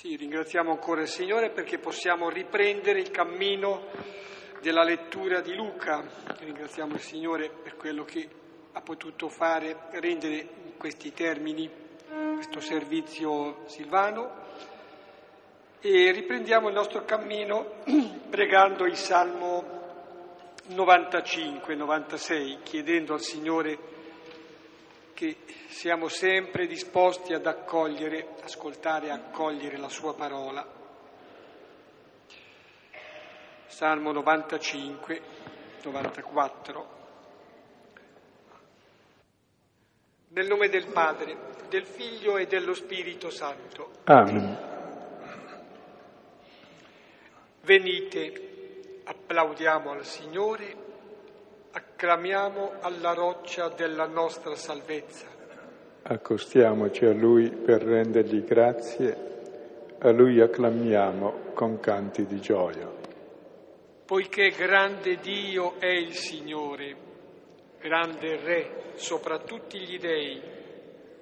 Sì, ringraziamo ancora il Signore perché possiamo riprendere il cammino della lettura di Luca. Ringraziamo il Signore per quello che ha potuto fare, rendere in questi termini questo servizio silvano. E riprendiamo il nostro cammino pregando il Salmo 95-96, chiedendo al Signore che siamo sempre disposti ad accogliere, ascoltare e accogliere la sua parola. Salmo 95, 94. Nel nome del Padre, del Figlio e dello Spirito Santo. Amen. Venite, applaudiamo al Signore acclamiamo alla roccia della nostra salvezza. Accostiamoci a Lui per rendergli grazie, a Lui acclamiamo con canti di gioia. Poiché grande Dio è il Signore, grande Re sopra tutti gli dei.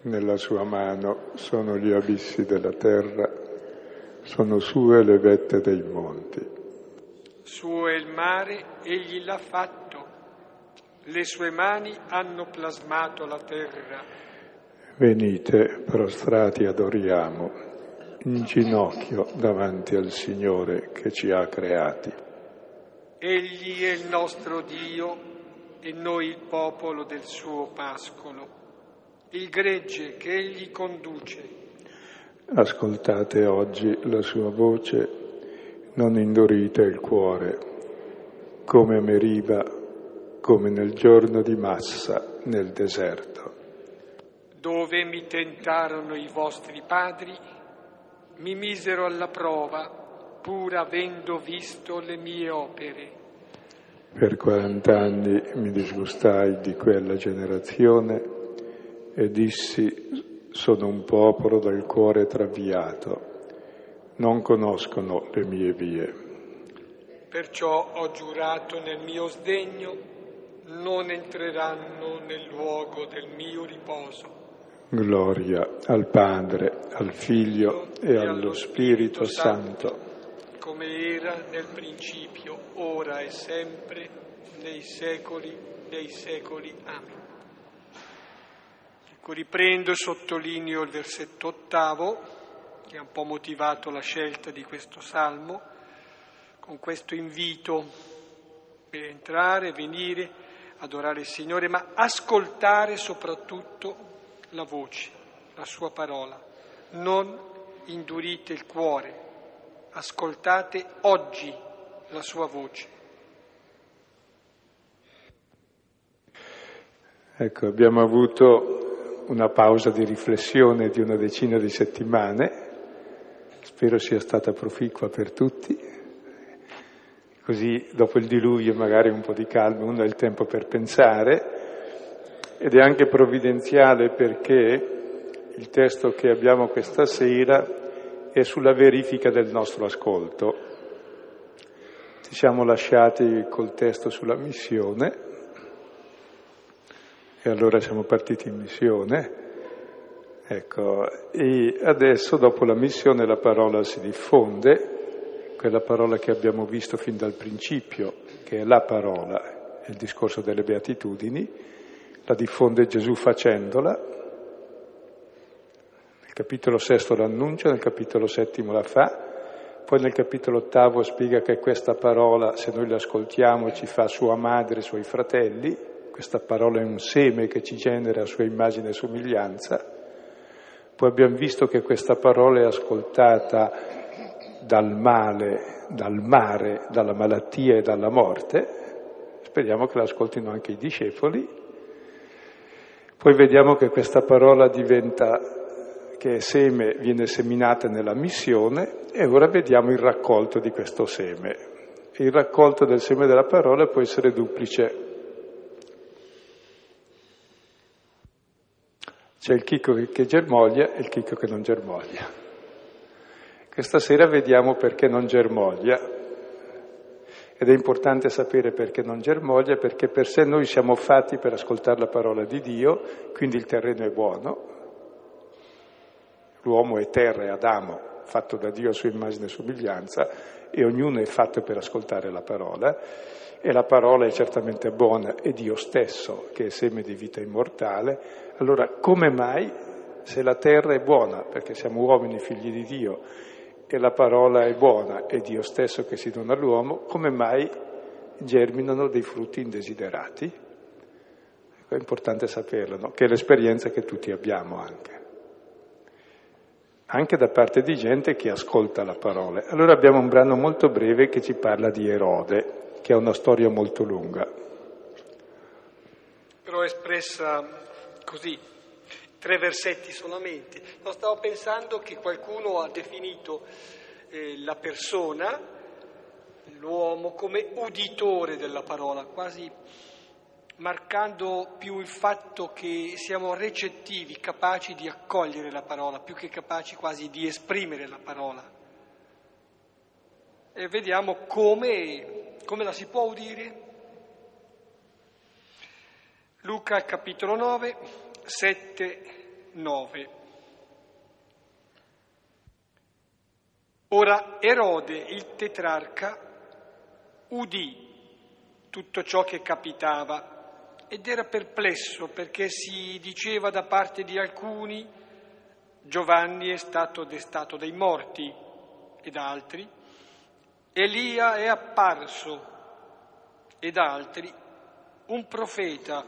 Nella sua mano sono gli abissi della terra, sono sue le vette dei monti. Suo è il mare, egli l'ha fatto le sue mani hanno plasmato la terra. Venite, prostrati adoriamo, in ginocchio davanti al Signore che ci ha creati. Egli è il nostro Dio e noi il popolo del suo pascolo, il gregge che egli conduce. Ascoltate oggi la sua voce, non indurite il cuore, come a Meriba come nel giorno di Massa nel deserto. Dove mi tentarono i vostri padri, mi misero alla prova, pur avendo visto le mie opere. Per quarant'anni mi disgustai di quella generazione e dissi sono un popolo dal cuore traviato, non conoscono le mie vie. Perciò ho giurato nel mio sdegno non entreranno nel luogo del mio riposo. Gloria al Padre, al Figlio e, allo Spirito, Santo, come era nel principio, ora e sempre, nei secoli dei secoli. Amen. Ecco, riprendo e sottolineo il versetto ottavo, che ha un po' motivato la scelta di questo salmo, con questo invito per entrare, venire adorare il Signore, ma ascoltare soprattutto la voce, la sua parola. Non indurite il cuore, ascoltate oggi la sua voce. Ecco, abbiamo avuto una pausa di riflessione di una decina di settimane, spero sia stata proficua per tutti così dopo il diluvio magari un po' di calma, uno ha il tempo per pensare ed è anche provvidenziale perché il testo che abbiamo questa sera è sulla verifica del nostro ascolto. Ci siamo lasciati col testo sulla missione e allora siamo partiti in missione. Ecco, e adesso dopo la missione la parola si diffonde quella parola che abbiamo visto fin dal principio, che è la parola, il discorso delle beatitudini, la diffonde Gesù facendola. Nel capitolo sesto l'annuncia, nel capitolo settimo la fa, poi nel capitolo ottavo spiega che questa parola, se noi l'ascoltiamo, ci fa sua madre suoi fratelli, questa parola è un seme che ci genera sua immagine e somiglianza. Poi abbiamo visto che questa parola è ascoltata dal male, dal mare, dalla malattia e dalla morte, speriamo che l'ascoltino anche i discepoli, poi vediamo che questa parola diventa, che seme viene seminata nella missione e ora vediamo il raccolto di questo seme. Il raccolto del seme della parola può essere duplice. C'è il chicco che germoglia e il chicco che non germoglia. Questa sera vediamo perché non germoglia. Ed è importante sapere perché non germoglia, perché per sé noi siamo fatti per ascoltare la parola di Dio, quindi il terreno è buono. L'uomo è terra, è Adamo, fatto da Dio a sua immagine e somiglianza, e ognuno è fatto per ascoltare la parola, e la parola è certamente buona, è Dio stesso che è seme di vita immortale, allora come mai se la terra è buona, perché siamo uomini figli di Dio, e la parola è buona, è Dio stesso che si dona all'uomo, come mai germinano dei frutti indesiderati? Ecco, è importante saperlo, no? che è l'esperienza che tutti abbiamo anche. Anche da parte di gente che ascolta la parola. Allora abbiamo un brano molto breve che ci parla di Erode, che ha una storia molto lunga. Però espressa così, tre versetti solamente. No, stavo pensando che qualcuno ha definito eh, la persona, l'uomo, come uditore della parola, quasi marcando più il fatto che siamo recettivi, capaci di accogliere la parola, più che capaci quasi di esprimere la parola. E vediamo come, come la si può udire. Luca capitolo 9, 7, 9. Ora Erode, il tetrarca, udì tutto ciò che capitava ed era perplesso perché si diceva da parte di alcuni Giovanni è stato destato dai morti ed altri, Elia è apparso ed altri, un profeta,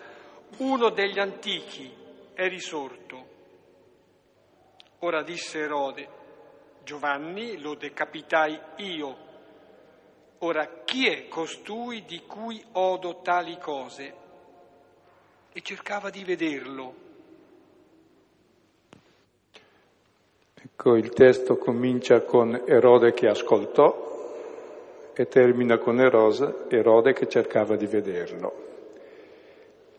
uno degli antichi è risorto. Ora disse Erode, Giovanni lo decapitai io. Ora chi è costui di cui odo tali cose? E cercava di vederlo. Ecco, il testo comincia con Erode che ascoltò e termina con Erode che cercava di vederlo.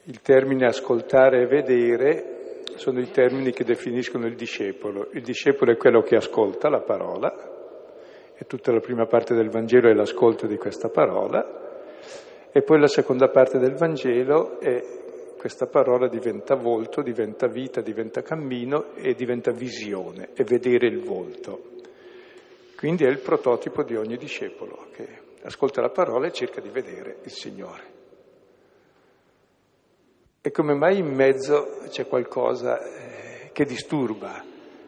Il termine ascoltare e vedere sono i termini che definiscono il discepolo. Il discepolo è quello che ascolta la parola, e tutta la prima parte del Vangelo è l'ascolto di questa parola, e poi la seconda parte del Vangelo è questa parola diventa volto, diventa vita, diventa cammino e diventa visione, è vedere il volto. Quindi è il prototipo di ogni discepolo che ascolta la parola e cerca di vedere il Signore. E come mai in mezzo c'è qualcosa eh, che disturba?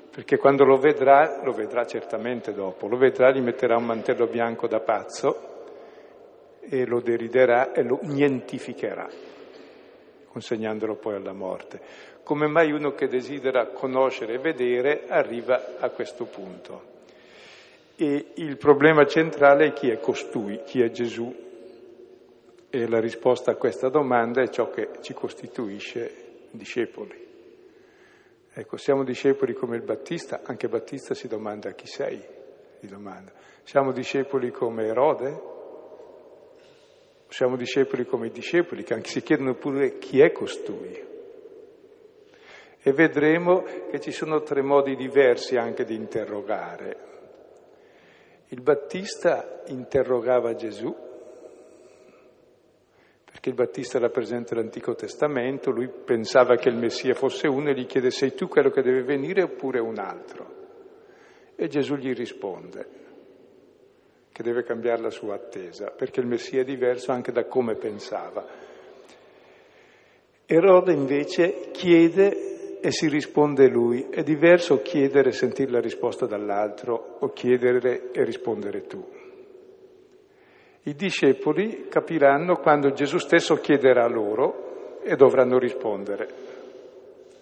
Perché quando lo vedrà, lo vedrà certamente dopo, lo vedrà, gli metterà un mantello bianco da pazzo e lo deriderà e lo nientificherà, consegnandolo poi alla morte. Come mai uno che desidera conoscere e vedere arriva a questo punto? E il problema centrale è chi è costui, chi è Gesù, e la risposta a questa domanda è ciò che ci costituisce discepoli. Ecco, siamo discepoli come il Battista, anche Battista si domanda chi sei, si domanda. Siamo discepoli come Erode? Siamo discepoli come i discepoli, che anche si chiedono pure chi è costui. E vedremo che ci sono tre modi diversi anche di interrogare. Il Battista interrogava Gesù, perché il Battista rappresenta l'Antico Testamento, lui pensava che il Messia fosse uno e gli chiede sei tu quello che deve venire oppure un altro. E Gesù gli risponde che deve cambiare la sua attesa, perché il Messia è diverso anche da come pensava. Erode invece chiede e si risponde lui. È diverso chiedere e sentire la risposta dall'altro o chiedere e rispondere tu. I discepoli capiranno quando Gesù stesso chiederà loro e dovranno rispondere.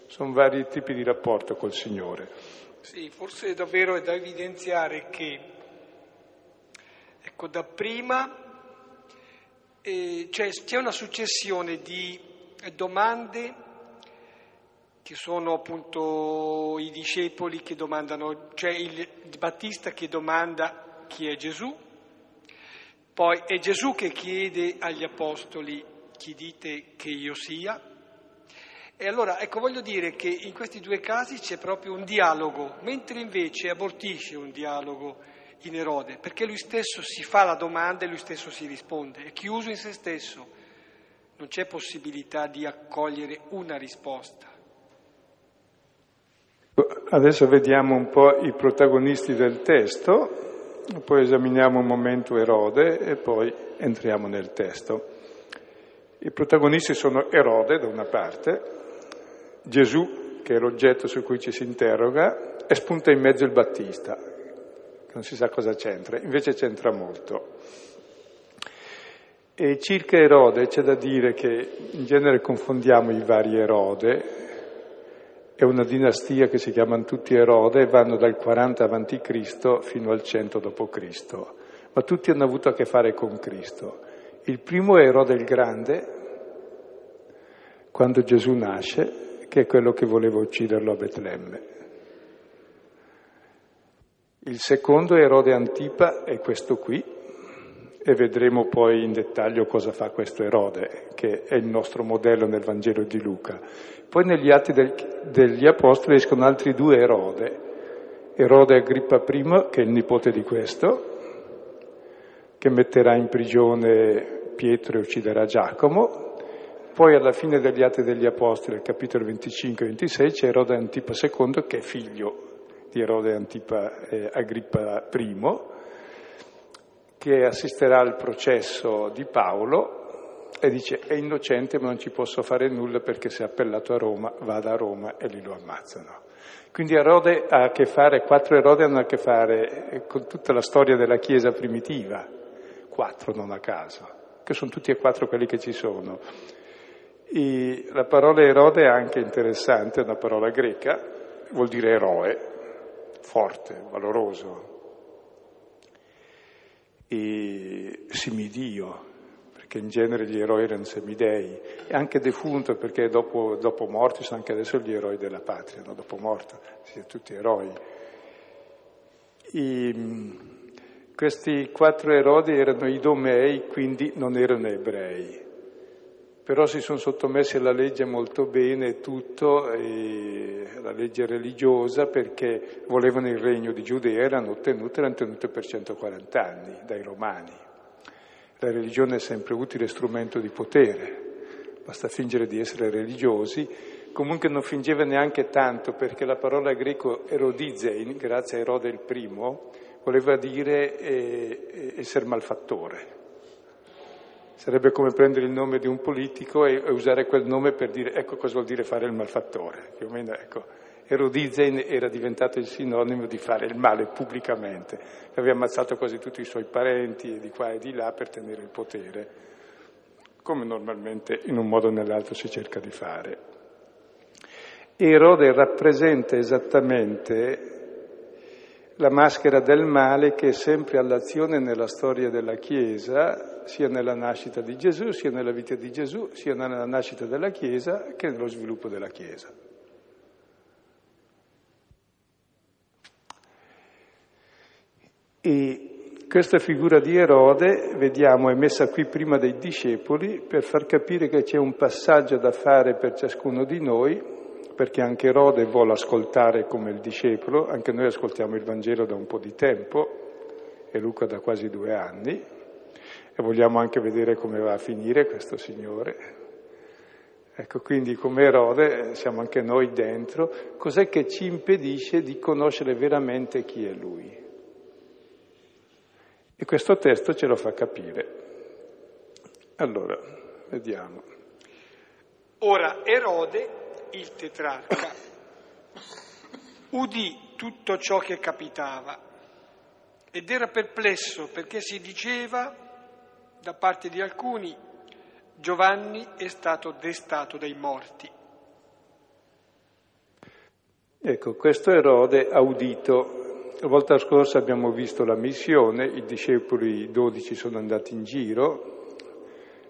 Sono vari tipi di rapporto col Signore. Sì, forse davvero è da evidenziare che, ecco, dapprima eh, cioè, c'è una successione di domande che sono appunto i discepoli che domandano, cioè il Battista che domanda chi è Gesù, poi è Gesù che chiede agli apostoli chi dite che io sia. E allora, ecco, voglio dire che in questi due casi c'è proprio un dialogo, mentre invece abortisce un dialogo in Erode, perché lui stesso si fa la domanda e lui stesso si risponde, è chiuso in se stesso, non c'è possibilità di accogliere una risposta. Adesso vediamo un po' i protagonisti del testo, poi esaminiamo un momento Erode e poi entriamo nel testo. I protagonisti sono Erode da una parte, Gesù, che è l'oggetto su cui ci si interroga, e spunta in mezzo il Battista, che non si sa cosa c'entra, invece c'entra molto. E circa Erode c'è da dire che in genere confondiamo i vari Erode, è una dinastia che si chiamano tutti Erode e vanno dal 40 a.C. fino al 100 d.C., ma tutti hanno avuto a che fare con Cristo. Il primo è Erode il Grande, quando Gesù nasce, che è quello che voleva ucciderlo a Betlemme. Il secondo è Erode Antipa, è questo qui, e vedremo poi in dettaglio cosa fa questo Erode, che è il nostro modello nel Vangelo di Luca. Poi negli atti del, degli Apostoli escono altri due Erode. Erode Agrippa I, che è il nipote di questo, che metterà in prigione Pietro e ucciderà Giacomo. Poi alla fine degli Atti degli Apostoli, al capitolo 25-26, c'è Erode Antipa II, che è figlio di Erode Antipa eh, Agrippa I, che assisterà al processo di Paolo e dice è innocente ma non ci posso fare nulla perché se è appellato a Roma vada a Roma e lì lo ammazzano. Quindi Erode ha a che fare, quattro Erode hanno a che fare con tutta la storia della Chiesa primitiva, quattro non a caso, che sono tutti e quattro quelli che ci sono. E la parola Erode è anche interessante, è una parola greca, vuol dire eroe, forte, valoroso, e simidio, che in genere gli eroi erano semidei, e anche defunto perché dopo, dopo morti sono anche adesso gli eroi della patria, no? dopo morto, siamo tutti eroi. I, questi quattro erodi erano idomei, quindi non erano ebrei, però si sono sottomessi alla legge molto bene tutto, alla legge religiosa, perché volevano il regno di Giudea, erano ottenute, l'hanno tenute per 140 anni dai romani. La religione è sempre utile strumento di potere, basta fingere di essere religiosi. Comunque non fingeva neanche tanto perché la parola greco erodizein, grazie a Erode il primo, voleva dire eh, eh, essere malfattore. Sarebbe come prendere il nome di un politico e, usare quel nome per dire ecco cosa vuol dire fare il malfattore. Più o meno ecco. Erodizen era diventato il sinonimo di fare il male pubblicamente, aveva ammazzato quasi tutti i suoi parenti di qua e di là per tenere il potere, come normalmente in un modo o nell'altro si cerca di fare. Erode rappresenta esattamente la maschera del male che è sempre all'azione nella storia della Chiesa, sia nella nascita di Gesù, sia nella vita di Gesù, sia nella nascita della Chiesa che nello sviluppo della Chiesa. E questa figura di Erode, vediamo, è messa qui prima dei discepoli per far capire che c'è un passaggio da fare per ciascuno di noi, perché anche Erode vuole ascoltare come il discepolo, anche noi ascoltiamo il Vangelo da un po' di tempo, e Luca da quasi due anni, e vogliamo anche vedere come va a finire questo Signore. Ecco, quindi come Erode siamo anche noi dentro, cos'è che ci impedisce di conoscere veramente chi è Lui? E questo testo ce lo fa capire. Allora, vediamo. Ora Erode, il tetrarca, udì tutto ciò che capitava ed era perplesso perché si diceva da parte di alcuni Giovanni è stato destato dai morti. Ecco, questo Erode ha udito la volta scorsa abbiamo visto la missione, i discepoli dodici sono andati in giro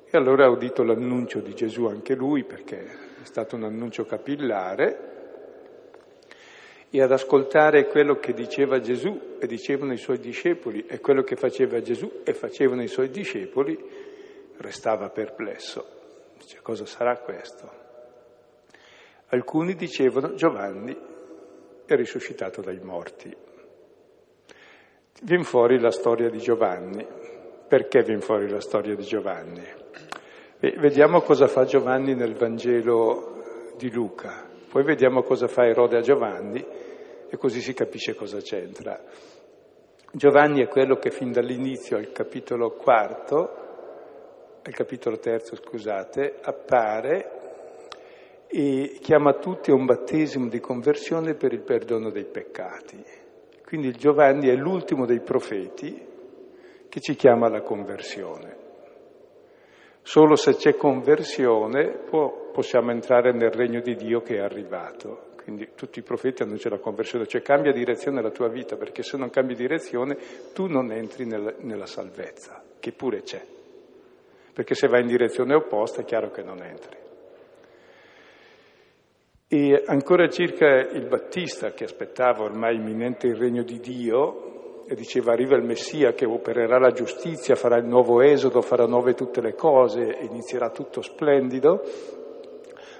e allora ha udito l'annuncio di Gesù anche lui perché è stato un annuncio capillare e ad ascoltare quello che diceva Gesù e dicevano i suoi discepoli e quello che faceva Gesù e facevano i suoi discepoli restava perplesso. Dice cosa sarà questo? Alcuni dicevano Giovanni è risuscitato dai morti. Viene fuori la storia di Giovanni. Perché viene fuori la storia di Giovanni? E vediamo cosa fa Giovanni nel Vangelo di Luca. Poi vediamo cosa fa Erode a Giovanni e così si capisce cosa c'entra. Giovanni è quello che fin dall'inizio, al capitolo quarto, al capitolo terzo, scusate, appare e chiama tutti a un battesimo di conversione per il perdono dei peccati. Quindi Giovanni è l'ultimo dei profeti che ci chiama alla conversione. Solo se c'è conversione può, possiamo entrare nel regno di Dio che è arrivato. Quindi tutti i profeti annunciano la conversione, cioè cambia direzione la tua vita, perché se non cambi direzione tu non entri nel, nella salvezza, che pure c'è. Perché se vai in direzione opposta è chiaro che non entri. E ancora circa il Battista che aspettava ormai imminente il regno di Dio e diceva arriva il Messia che opererà la giustizia, farà il nuovo esodo, farà nuove tutte le cose, inizierà tutto splendido,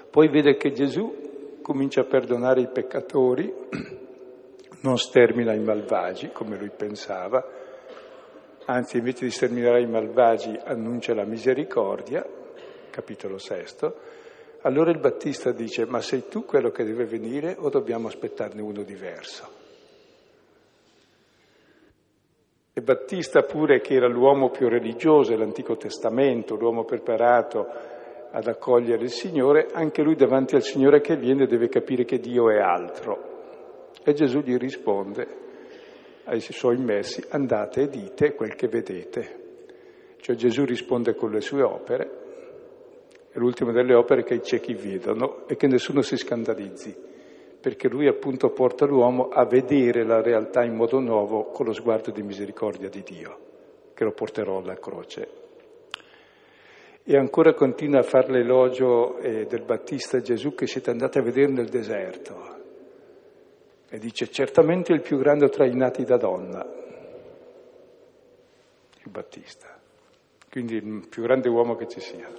poi vede che Gesù comincia a perdonare i peccatori, non stermina i malvagi come lui pensava, anzi invece di sterminare i malvagi annuncia la misericordia, capitolo sesto, allora il Battista dice, ma sei tu quello che deve venire o dobbiamo aspettarne uno diverso? E Battista pure che era l'uomo più religioso dell'Antico Testamento, l'uomo preparato ad accogliere il Signore, anche lui davanti al Signore che viene deve capire che Dio è altro. E Gesù gli risponde ai suoi messi, andate e dite quel che vedete. Cioè Gesù risponde con le sue opere è l'ultima delle opere che i ciechi vedono e che nessuno si scandalizzi, perché lui appunto porta l'uomo a vedere la realtà in modo nuovo con lo sguardo di misericordia di Dio, che lo porterò alla croce. E ancora continua a fare l'elogio eh, del Battista Gesù che siete andati a vedere nel deserto. E dice, certamente il più grande tra i nati da donna, il Battista, quindi il più grande uomo che ci sia.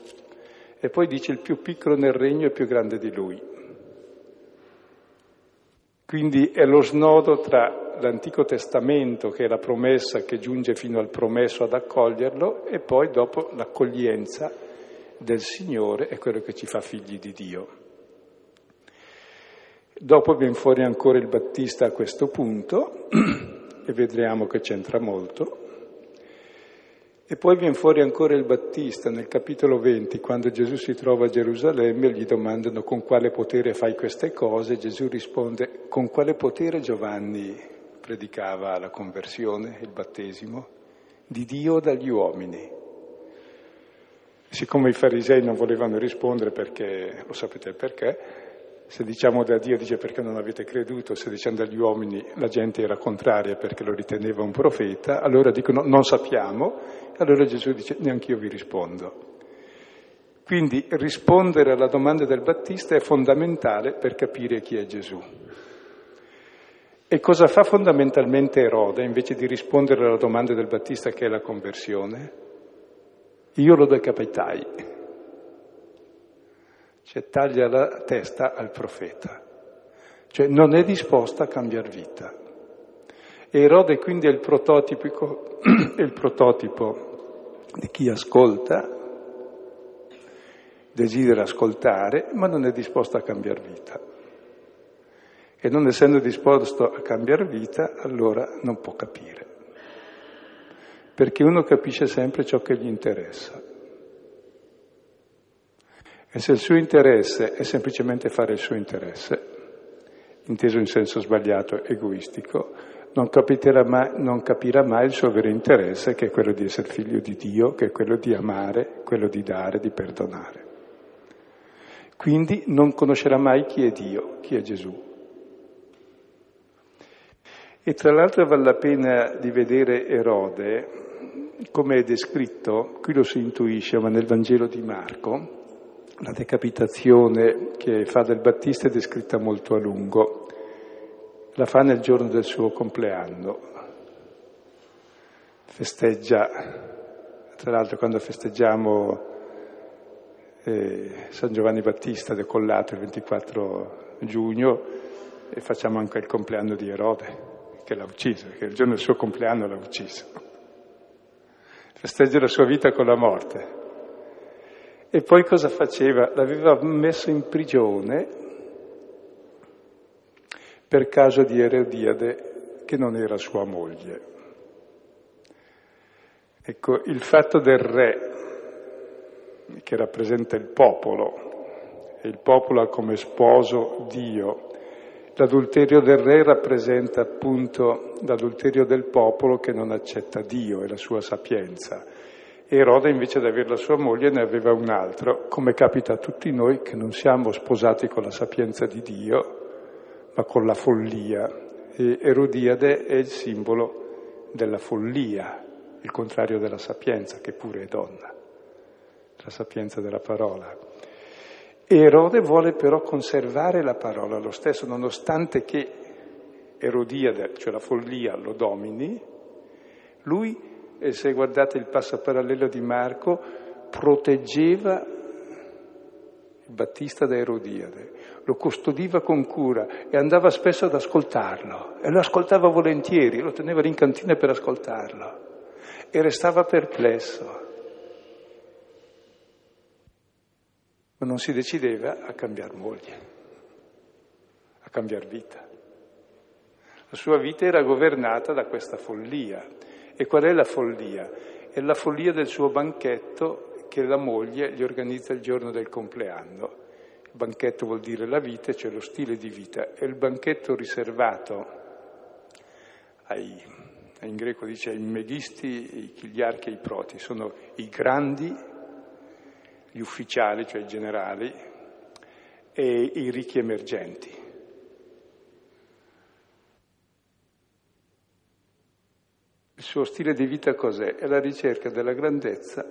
E poi dice il più piccolo nel regno è più grande di lui. Quindi è lo snodo tra l'Antico Testamento, che è la promessa che giunge fino al promesso ad accoglierlo, e poi dopo l'accoglienza del Signore è quello che ci fa figli di Dio. Dopo viene fuori ancora il Battista a questo punto, e vedremo che c'entra molto. E poi viene fuori ancora il Battista nel capitolo 20, quando Gesù si trova a Gerusalemme e gli domandano con quale potere fai queste cose, Gesù risponde con quale potere Giovanni predicava la conversione, il battesimo, di Dio dagli uomini. Siccome i farisei non volevano rispondere perché, lo sapete perché, se diciamo da Dio dice perché non avete creduto, se diciamo dagli uomini la gente era contraria perché lo riteneva un profeta, allora dicono non sappiamo, allora Gesù dice neanche io vi rispondo. Quindi rispondere alla domanda del Battista è fondamentale per capire chi è Gesù. E cosa fa fondamentalmente Erode invece di rispondere alla domanda del Battista che è la conversione? Io lo decapitai cioè taglia la testa al profeta, cioè non è disposta a cambiare vita. E Erode quindi è il è il prototipo di chi ascolta, desidera ascoltare, ma non è disposto a cambiare vita. E non essendo disposto a cambiare vita, allora non può capire. Perché uno capisce sempre ciò che gli interessa. E se il suo interesse è semplicemente fare il suo interesse, inteso in senso sbagliato, egoistico, non mai, non capirà mai il suo vero interesse, che è quello di essere figlio di Dio, che è quello di amare, quello di dare, di perdonare. Quindi non conoscerà mai chi è Dio, chi è Gesù. E tra l'altro vale la pena di vedere Erode, come è descritto, qui lo si intuisce, ma nel Vangelo di Marco, la decapitazione che fa del Battista è descritta molto a lungo. La fa nel giorno del suo compleanno. Festeggia, tra l'altro quando festeggiamo eh, San Giovanni Battista decollato il 24 giugno e facciamo anche il compleanno di Erode, che l'ha ucciso, che il giorno del suo compleanno l'ha ucciso. Festeggia la sua vita con la morte, e poi cosa faceva? L'aveva messo in prigione per caso di Erodiade, che non era sua moglie. Ecco, il fatto del re, che rappresenta il popolo, e il popolo ha come sposo Dio, l'adulterio del re rappresenta appunto l'adulterio del popolo che non accetta Dio e la sua sapienza. Erode invece di avere la sua moglie ne aveva un altro, come capita a tutti noi che non siamo sposati con la sapienza di Dio, ma con la follia. E Erodiade è il simbolo della follia, il contrario della sapienza, che pure è donna, la sapienza della parola. Erode vuole però conservare la parola lo stesso, nonostante che Erodiade, cioè la follia, lo domini, lui, e se guardate il passo parallelo di Marco, proteggeva il Battista da Erodiade, lo custodiva con cura e andava spesso ad ascoltarlo e lo ascoltava volentieri, lo teneva in cantina per ascoltarlo e restava perplesso, ma non si decideva a cambiare moglie, a cambiare vita. La sua vita era governata da questa follia. E qual è la follia? È la follia del suo banchetto che la moglie gli organizza il giorno del compleanno. Il banchetto vuol dire la vita, cioè lo stile di vita. È il banchetto riservato ai in greco dice i meghisti, i chiliarchi e i proti, sono i grandi, gli ufficiali, cioè i generali, e i ricchi emergenti. Il suo stile di vita cos'è? È la ricerca della grandezza,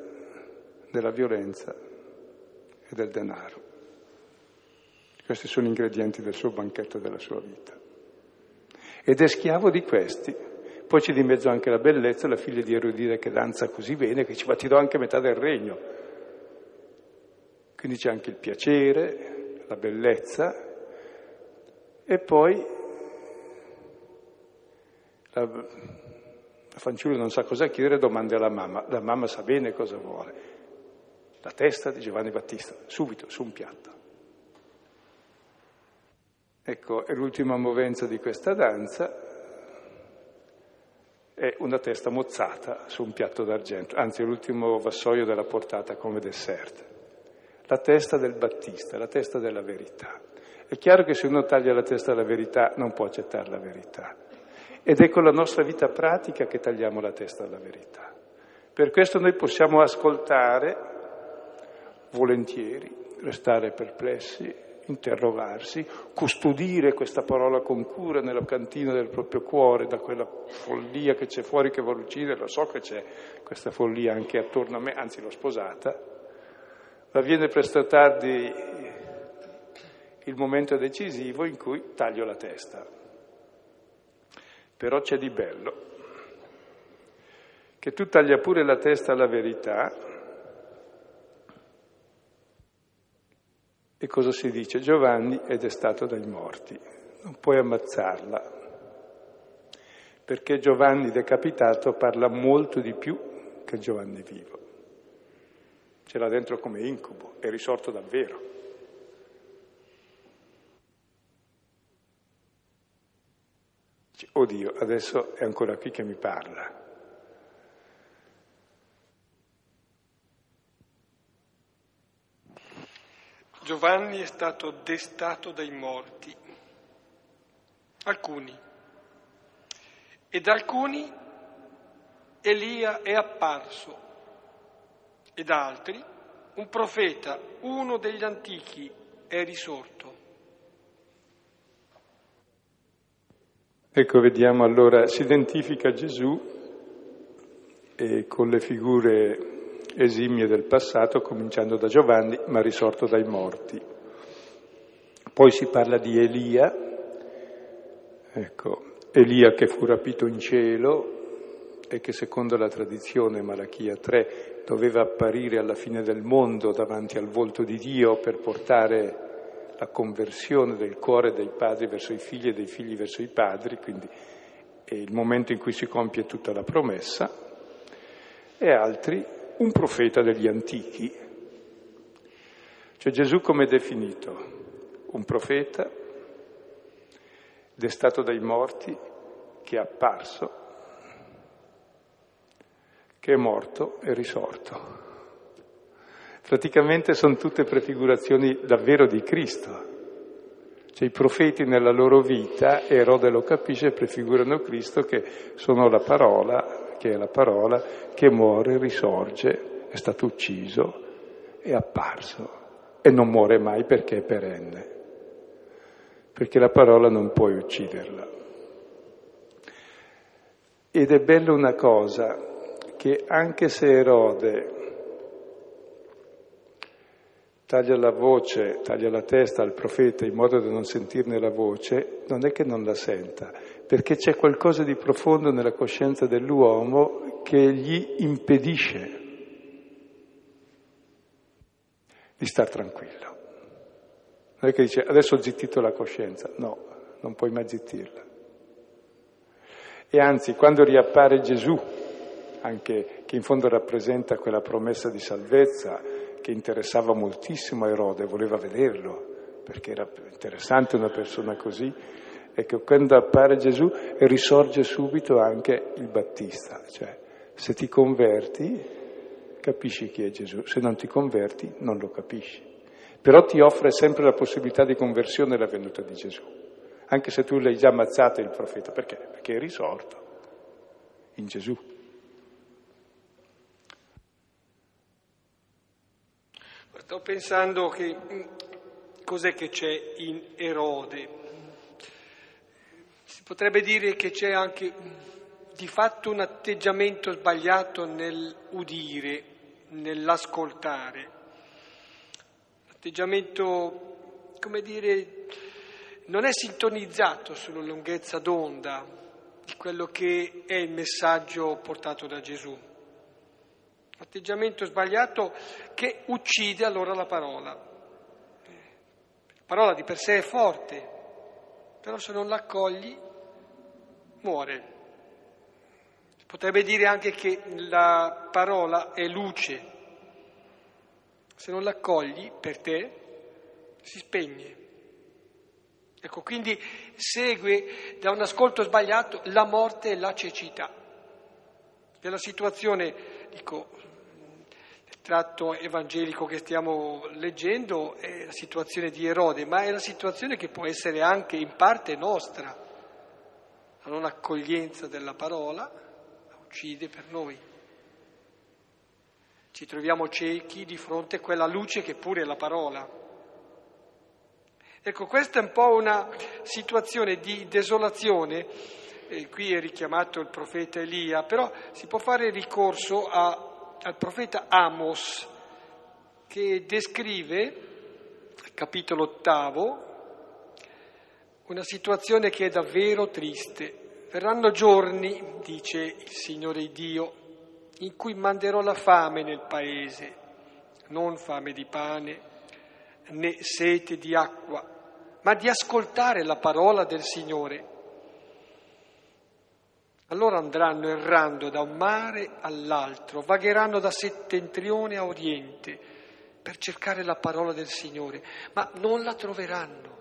della violenza e del denaro. Questi sono gli ingredienti del suo banchetto e della sua vita. Ed è schiavo di questi. Poi c'è di mezzo anche la bellezza, la figlia di Erodide che danza così bene, che ci fa ti do anche metà del regno. Quindi c'è anche il piacere, la bellezza e poi la, la fanciulla non sa cosa chiedere, domanda alla mamma, la mamma sa bene cosa vuole. La testa di Giovanni Battista, subito, su un piatto. Ecco, è l'ultima movenza di questa danza, è una testa mozzata su un piatto d'argento, anzi l'ultimo vassoio della portata come dessert. La testa del Battista, la testa della verità. È chiaro che se uno taglia la testa della verità non può accettare la verità. Ed è con la nostra vita pratica che tagliamo la testa della verità. Per questo noi possiamo ascoltare volentieri, restare perplessi, interrogarsi, custodire questa parola con cura nella cantina del proprio cuore, da quella follia che c'è fuori che vuole uccidere, lo so che c'è questa follia anche attorno a me, anzi l'ho sposata, ma viene presto tardi il momento decisivo in cui taglio la testa. Però c'è di bello, che tu taglia pure la testa alla verità, E cosa si dice? Giovanni è destato dai morti, non puoi ammazzarla, perché Giovanni decapitato parla molto di più che Giovanni vivo. Ce l'ha dentro come incubo, è risorto davvero. Oddio, adesso è ancora qui che mi parla. Giovanni è stato destato dai morti, alcuni, ed alcuni Elia è apparso, ed altri un profeta, uno degli antichi, è risorto. Ecco, vediamo allora, si identifica Gesù e con le figure esimie del passato, cominciando da Giovanni, ma risorto dai morti. Poi si parla di Elia, ecco, Elia che fu rapito in cielo e che secondo la tradizione Malachia 3 doveva apparire alla fine del mondo davanti al volto di Dio per portare la conversione del cuore dei padri verso i figli e dei figli verso i padri, quindi è il momento in cui si compie tutta la promessa, e altri un profeta degli antichi. Cioè Gesù come è definito? Un profeta destato dai morti, che è apparso, che è morto e risorto. Praticamente sono tutte prefigurazioni davvero di Cristo. Cioè i profeti nella loro vita, Erode lo capisce, prefigurano Cristo che sono la parola, che è la parola, che muore, risorge, è stato ucciso, è apparso e non muore mai perché è perenne, perché la parola non puoi ucciderla. Ed è bella una cosa, che anche se Erode taglia la voce, taglia la testa al profeta in modo da non sentirne la voce, non è che non la senta, perché c'è qualcosa di profondo nella coscienza dell'uomo che gli impedisce di star tranquillo. Non è che dice adesso ho zittito la coscienza, no, non puoi mai zittirla. E anzi, quando riappare Gesù, anche che in fondo rappresenta quella promessa di salvezza, che interessava moltissimo a Erode, voleva vederlo, perché era interessante una persona così, e che quando appare Gesù risorge subito anche il Battista, cioè se ti converti capisci chi è Gesù, se non ti converti non lo capisci. Però ti offre sempre la possibilità di conversione la venuta di Gesù, anche se tu l'hai già ammazzato il profeta, perché? Perché è risorto in Gesù. Sto pensando che mm, cos'è che c'è in Erode. Si potrebbe dire che c'è anche mm, di fatto un atteggiamento sbagliato nell'udire, nell'ascoltare. Atteggiamento, come dire, non è sintonizzato sulla lunghezza d'onda di quello che è il messaggio portato da Gesù atteggiamento sbagliato che uccide allora la parola. La parola di per sé è forte, però se non l'accogli muore. Potrebbe dire anche che la parola è luce, se non l'accogli per te si spegne. Ecco, quindi segue da un ascolto sbagliato la morte e la cecità. Nella situazione, dico, tratto evangelico che stiamo leggendo è la situazione di Erode, ma è la situazione che può essere anche in parte nostra. La non accoglienza della parola la uccide per noi. Ci troviamo ciechi di fronte a quella luce che pure è la parola. Ecco, questa è un po' una situazione di desolazione, eh, qui è richiamato il profeta Elia, però si può fare ricorso a al profeta Amos che descrive, capitolo ottavo, una situazione che è davvero triste. Verranno giorni, dice il Signore Dio, in cui manderò la fame nel paese, non fame di pane né sete di acqua, ma di ascoltare la parola del Signore allora andranno errando da un mare all'altro, vagheranno da settentrione a oriente per cercare la parola del Signore, ma non la troveranno.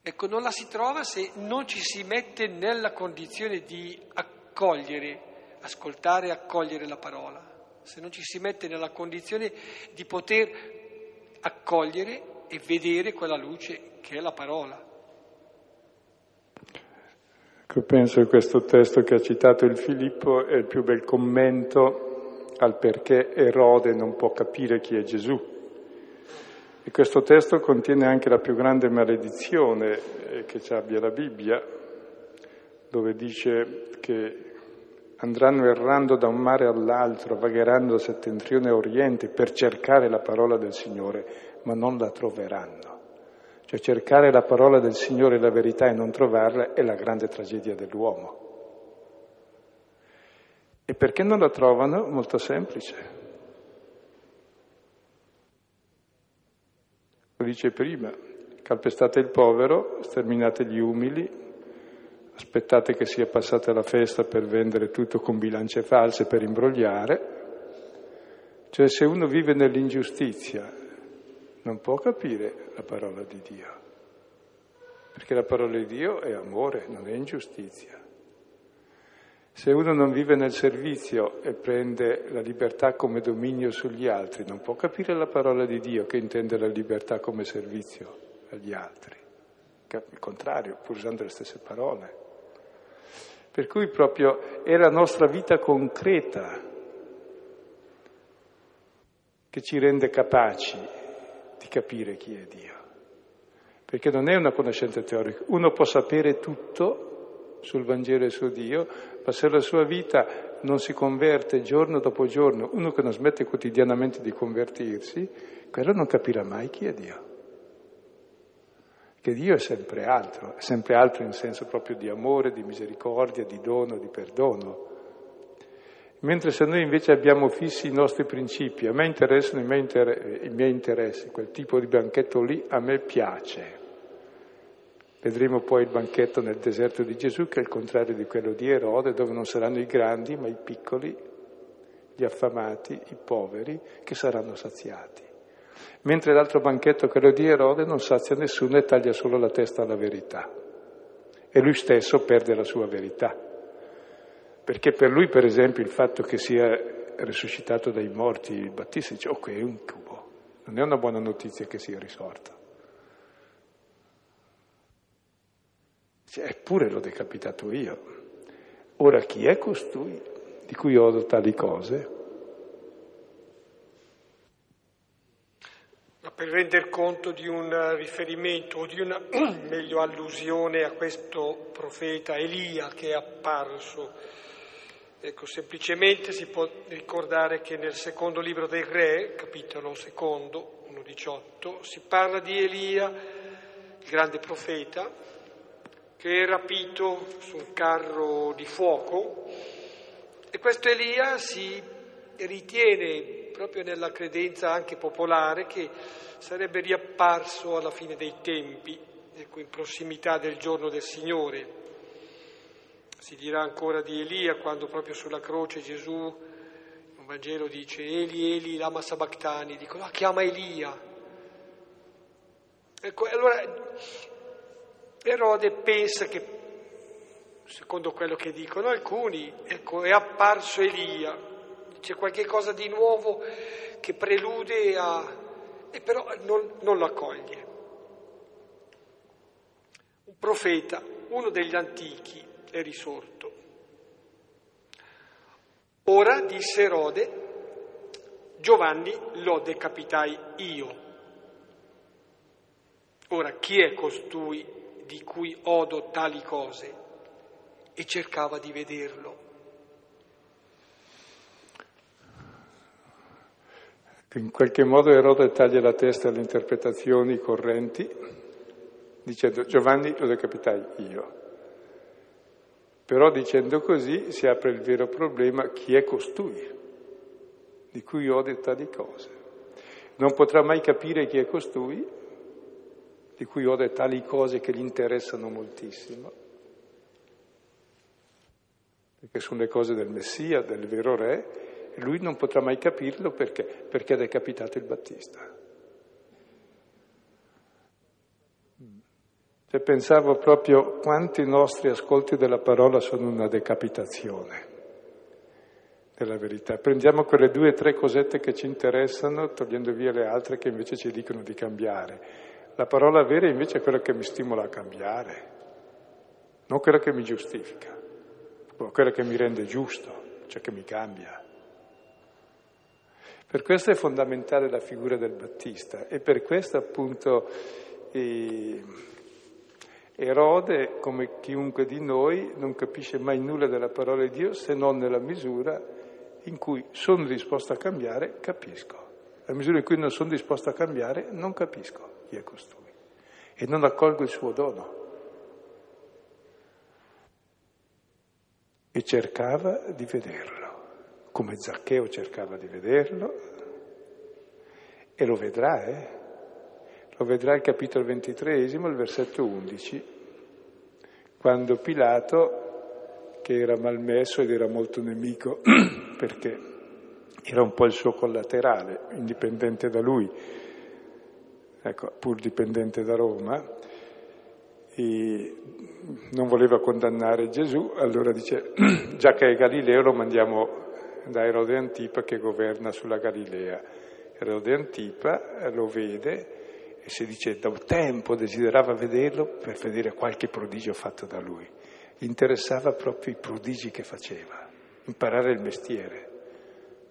Ecco, non la si trova se non ci si mette nella condizione di accogliere, ascoltare e accogliere la parola, se non ci si mette nella condizione di poter accogliere e vedere quella luce che è la parola. Ecco, penso che questo testo che ha citato il Filippo è il più bel commento al perché Erode non può capire chi è Gesù. E questo testo contiene anche la più grande maledizione eh, che ci abbia la Bibbia, dove dice che andranno errando da un mare all'altro, vagheranno da settentrione a oriente per cercare la parola del Signore, ma non la troveranno. Cioè cercare la parola del Signore e la verità e non trovarla è la grande tragedia dell'uomo. E perché non la trovano? Molto semplice. Lo dice prima, calpestate il povero, sterminate gli umili, aspettate che sia passata la festa per vendere tutto con bilance false, per imbrogliare. Cioè se uno vive nell'ingiustizia non può capire la parola di Dio. perché la parola di Dio è amore, non è ingiustizia. Se uno non vive nel servizio e prende la libertà come dominio sugli altri, non può capire la parola di Dio che intende la libertà come servizio agli altri. Il contrario, pur usando le stesse parole. Per cui proprio è la nostra vita concreta che ci rende capaci di capire chi è Dio. Perché non è una conoscenza teorica. Uno può sapere tutto sul Vangelo e su Dio, ma se la sua vita non si converte giorno dopo giorno, uno che non smette quotidianamente di convertirsi, quello non capirà mai chi è Dio. Che Dio è sempre altro, è sempre altro in senso proprio di amore, di misericordia, di dono, di perdono. Mentre se noi invece abbiamo fissi i nostri principi, a me interessano i miei, inter- i miei interessi, quel tipo di banchetto lì a me piace. Vedremo poi il banchetto nel deserto di Gesù, che è il contrario di quello di Erode, dove non saranno i grandi, ma i piccoli, gli affamati, i poveri, che saranno saziati. Mentre l'altro banchetto, quello di Erode, non sazia nessuno e taglia solo la testa alla verità. E lui stesso perde la sua verità. Perché per lui, per esempio, il fatto che sia risuscitato dai morti il Battista dice, ok, è un cubo, non è una buona notizia che sia risorto. Eppure l'ho decapitato io. Ora chi è costui di cui odo tali cose? per render conto di un riferimento o di una meglio allusione a questo profeta Elia che è apparso. Ecco, semplicemente si può ricordare che nel secondo libro del Re, capitolo secondo, 1.18, si parla di Elia, il grande profeta, che è rapito su un carro di fuoco e questo Elia si ritiene proprio nella credenza anche popolare che sarebbe riapparso alla fine dei tempi, ecco, in prossimità del giorno del Signore. Si dirà ancora di Elia quando proprio sulla croce Gesù, un Vangelo dice Eli, Eli, lama sabactani, dicono ah, chiama Elia. Ecco, allora Erode pensa che, secondo quello che dicono alcuni, ecco, è apparso Elia, c'è qualche cosa di nuovo che prelude a... e però non, non lo accoglie. Un profeta, uno degli antichi, è risorto. Ora, disse Erode, Giovanni lo decapitai io. Ora, chi è costui di cui odo tali cose e cercava di vederlo. In qualche modo Erode taglia la testa alle interpretazioni correnti, dicendo Giovanni lo decapitai io. Però dicendo così si apre il vero problema, chi è costui di cui ode tali cose? Non potrà mai capire chi è costui di cui ode tali cose che gli interessano moltissimo, perché sono le cose del Messia, del vero Re, e lui non potrà mai capirlo perché, perché è decapitato il Battista. Cioè, pensavo proprio quanti nostri ascolti della parola sono una decapitazione della verità. Prendiamo quelle due o tre cosette che ci interessano, togliendo via le altre che invece ci dicono di cambiare. La parola vera invece è quella che mi stimola a cambiare, non quella che mi giustifica, ma quella che mi rende giusto, cioè che mi cambia. Per questo è fondamentale la figura del Battista e per questo appunto eh, Erode, come chiunque di noi, non capisce mai nulla della parola di Dio se non nella misura in cui sono disposto a cambiare, capisco. La misura in cui non sono disposto a cambiare, non capisco chi è costui e non accolgo il suo dono. E cercava di vederlo, come Zaccheo cercava di vederlo, e lo vedrà, eh? Lo vedrà il capitolo ventitreesimo, il versetto undici, quando Pilato, che era malmesso ed era molto nemico, perché era un po' il suo collaterale, indipendente da lui, ecco, pur dipendente da Roma, e non voleva condannare Gesù, allora dice, già che è Galileo lo mandiamo da Erode Antipa che governa sulla Galilea. Erode Antipa lo vede e si dice da tempo desiderava vederlo per vedere qualche prodigio fatto da lui. Gli interessava proprio i prodigi che faceva, imparare il mestiere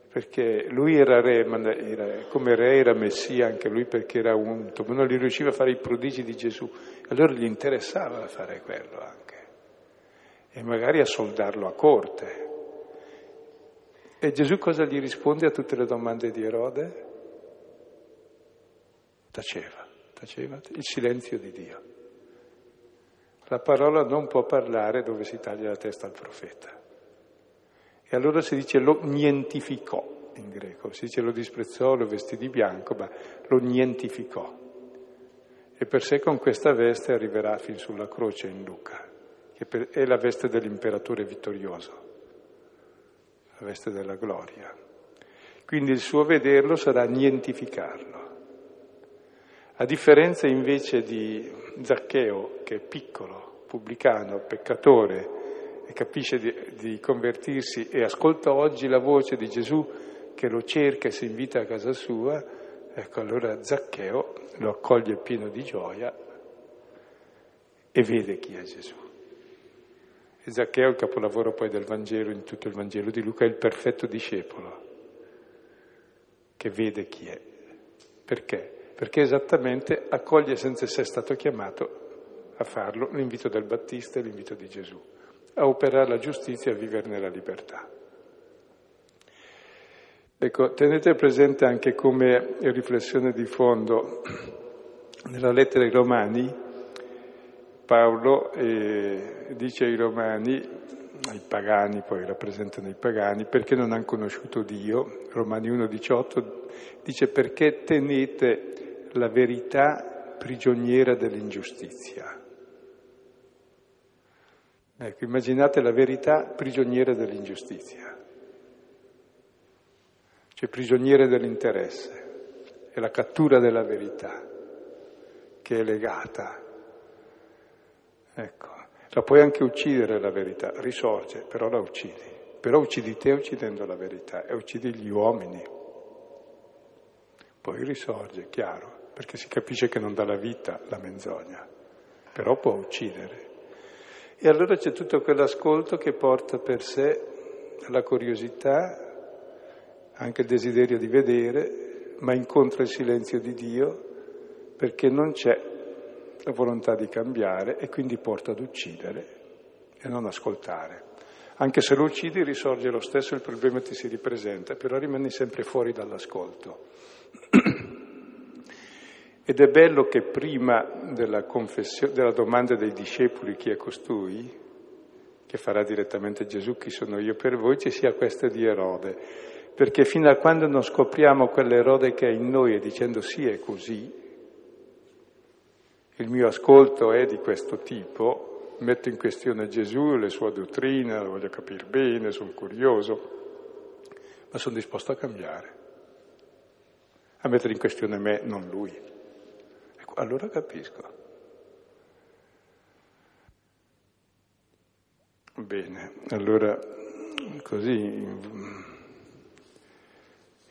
perché lui era re, era, come re era messia anche lui perché era unto, ma non gli riusciva a fare i prodigi di Gesù. Allora gli interessava fare quello anche, e magari a soldarlo a corte. E Gesù cosa gli risponde a tutte le domande di Erode? Taceva, taceva, il silenzio di Dio. La parola non può parlare dove si taglia la testa al profeta. E allora si dice lo nientificò in greco, si dice lo disprezzò, lo vestì di bianco, ma lo nientificò. E per sé con questa veste arriverà fin sulla croce in Luca, che è la veste dell'imperatore vittorioso, la veste della gloria. Quindi il suo vederlo sarà nientificarlo. A differenza invece di Zaccheo, che è piccolo, pubblicano, peccatore, e capisce di, di convertirsi e ascolta oggi la voce di Gesù che lo cerca e si invita a casa sua, ecco allora Zaccheo lo accoglie pieno di gioia e vede chi è Gesù. E Zaccheo, il capolavoro poi del Vangelo, in tutto il Vangelo di Luca, è il perfetto discepolo che vede chi è. Perché? Perché esattamente accoglie senza essere stato chiamato a farlo l'invito del Battista e l'invito di Gesù a operare la giustizia e a vivere nella libertà. Ecco, tenete presente anche come riflessione di fondo nella lettera ai Romani, Paolo eh, dice ai Romani, ai pagani, poi rappresentano i pagani, perché non hanno conosciuto Dio, Romani 1,18 dice perché tenete la verità prigioniera dell'ingiustizia. Ecco, immaginate la verità prigioniera dell'ingiustizia, cioè prigioniere dell'interesse, è la cattura della verità che è legata. Ecco, la puoi anche uccidere la verità, risorge, però la uccidi. Però uccidi te uccidendo la verità e uccidi gli uomini. Poi risorge, chiaro, perché si capisce che non dà la vita la menzogna, però può uccidere. E allora c'è tutto quell'ascolto che porta per sé la curiosità, anche il desiderio di vedere, ma incontra il silenzio di Dio perché non c'è la volontà di cambiare e quindi porta ad uccidere e non ascoltare. Anche se lo uccidi risorge lo stesso, il problema ti si ripresenta, però rimani sempre fuori dall'ascolto. Ed è bello che prima della, della domanda dei discepoli chi è costui, che farà direttamente Gesù chi sono io per voi, ci sia questa di Erode. Perché fino a quando non scopriamo quell'Erode che è in noi e dicendo sì è così, il mio ascolto è di questo tipo, metto in questione Gesù, le sue dottrine, lo voglio capire bene, sono curioso, ma sono disposto a cambiare, a mettere in questione me, non lui allora capisco. Bene, allora così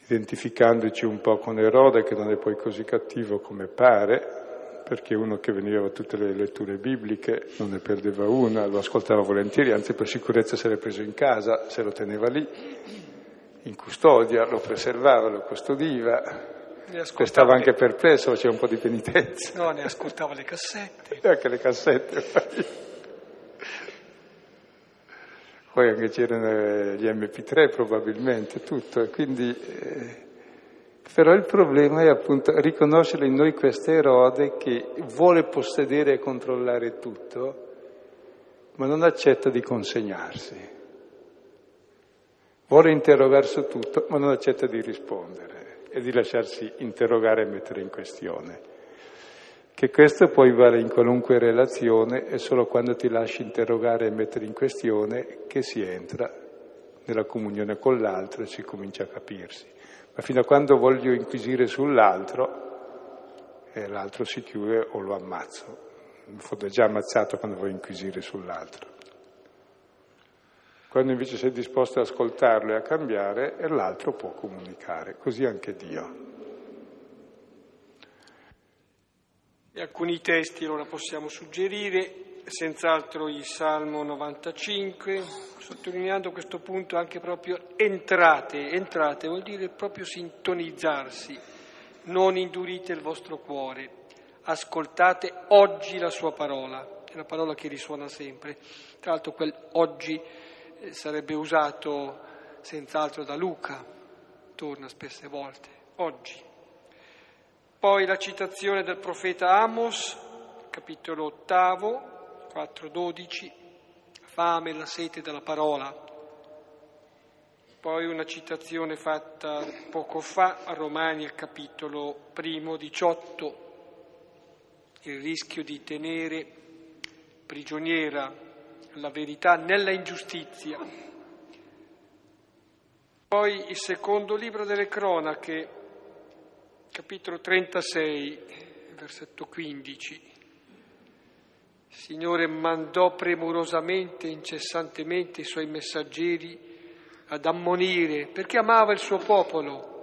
identificandoci un po' con Erode, che non è poi così cattivo come pare, perché uno che veniva a tutte le letture bibliche non ne perdeva una, lo ascoltava volentieri, anzi per sicurezza se l'è preso in casa, se lo teneva lì, in custodia, lo preservava, lo custodiva, Stava anche perplesso, faceva un po' di penitenza. No, ne ascoltava le cassette. anche le cassette. Poi anche c'erano gli MP3 probabilmente, tutto. Quindi, eh, però il problema è appunto riconoscere in noi questa Erode che vuole possedere e controllare tutto, ma non accetta di consegnarsi. Vuole interrogare su tutto, ma non accetta di rispondere e di lasciarsi interrogare e mettere in questione. Che questo poi vale in qualunque relazione, è solo quando ti lasci interrogare e mettere in questione che si entra nella comunione con l'altro e si comincia a capirsi. Ma fino a quando voglio inquisire sull'altro, eh, l'altro si chiude o lo ammazzo. in fondo è già ammazzato quando vuoi inquisire sull'altro. Quando invece sei disposto ad ascoltarlo e a cambiare, l'altro può comunicare, così anche Dio. E alcuni testi allora possiamo suggerire, senz'altro il Salmo 95, sottolineando questo punto anche proprio entrate, entrate vuol dire proprio sintonizzarsi, non indurite il vostro cuore, ascoltate oggi la sua parola, è una parola che risuona sempre, tra l'altro quel oggi sarebbe usato senz'altro da Luca, torna spesse volte, oggi. Poi la citazione del profeta Amos, capitolo ottavo, 4.12, fame e la sete della parola. Poi una citazione fatta poco fa a Romani al capitolo primo, 18, il rischio di tenere prigioniera la verità nella ingiustizia. Poi il secondo libro delle cronache, capitolo 36, versetto 15. Il Signore mandò premurosamente, incessantemente i suoi messaggeri ad ammonire perché amava il suo popolo,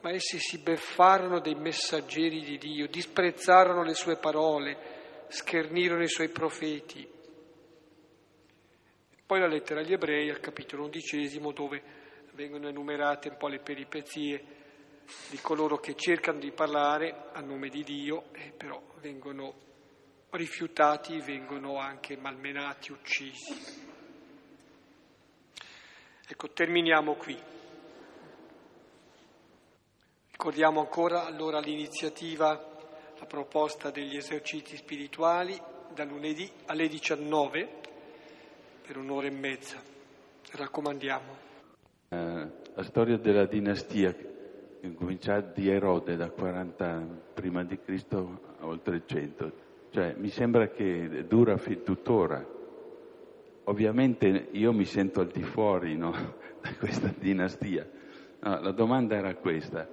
ma essi si beffarono dei messaggeri di Dio, disprezzarono le sue parole, schernirono i suoi profeti. Poi la lettera agli ebrei al capitolo undicesimo dove vengono enumerate un po' le peripezie di coloro che cercano di parlare a nome di Dio e però vengono rifiutati, vengono anche malmenati, uccisi. Ecco, terminiamo qui. Ricordiamo ancora allora l'iniziativa, la proposta degli esercizi spirituali da lunedì alle 19 per un'ora e mezza. Raccomandiamo. Eh, la storia della dinastia cominciare di Erode da 40 prima di Cristo a oltre 100. Cioè, mi sembra che dura fin tuttora. Ovviamente io mi sento al di fuori no, da questa dinastia. No, la domanda era questa.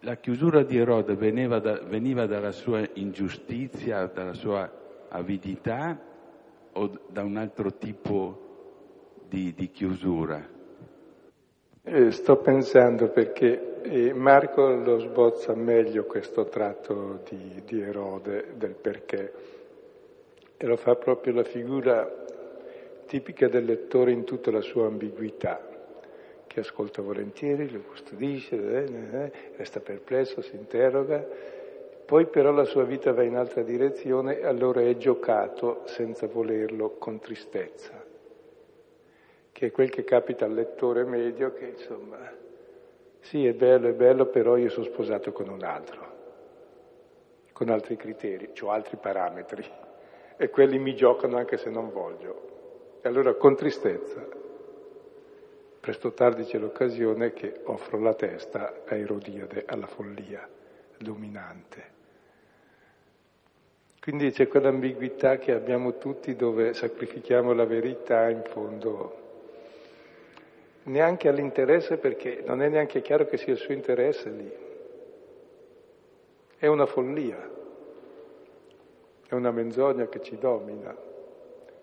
La chiusura di Erode veniva, da, veniva dalla sua ingiustizia, dalla sua avidità o da un altro tipo di, di chiusura? Eh, sto pensando perché eh, Marco lo sbozza meglio questo tratto di, di, Erode, del perché, e lo fa proprio la figura tipica del lettore in tutta la sua ambiguità, che ascolta volentieri, lo custodisce, eh, eh, resta perplesso, si interroga, poi però la sua vita va in altra direzione allora è giocato senza volerlo con tristezza che è quel che capita al lettore medio che insomma, sì è bello, è bello, però io sono sposato con un altro, con altri criteri, ho altri parametri e quelli mi giocano anche se non voglio. E allora con tristezza, presto o tardi c'è l'occasione che offro la testa a Erodiade, alla follia dominante. Quindi c'è quell'ambiguità che abbiamo tutti dove sacrifichiamo la verità in fondo neanche all'interesse perché non è neanche chiaro che sia il suo interesse lì. È una follia, è una menzogna che ci domina,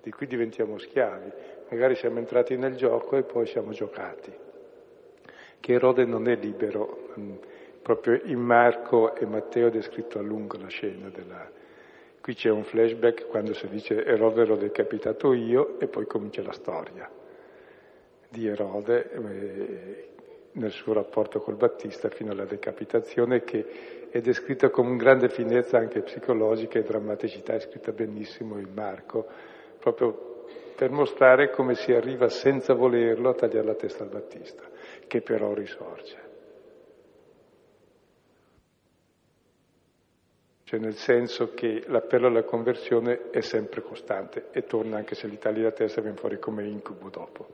di cui diventiamo schiavi. Magari siamo entrati nel gioco e poi siamo giocati. Che Erode non è libero, proprio in Marco e Matteo è descritto a lungo la scena della... Qui c'è un flashback quando si dice Erode l'ho decapitato io e poi comincia la storia di Erode eh, nel suo rapporto col Battista fino alla decapitazione che è descritta con grande finezza anche psicologica e drammaticità, è scritta benissimo in Marco, proprio per mostrare come si arriva senza volerlo a tagliare la testa al Battista, che però risorge. Cioè nel senso che l'appello alla conversione è sempre costante e torna anche se gli tagli la testa viene fuori come incubo dopo.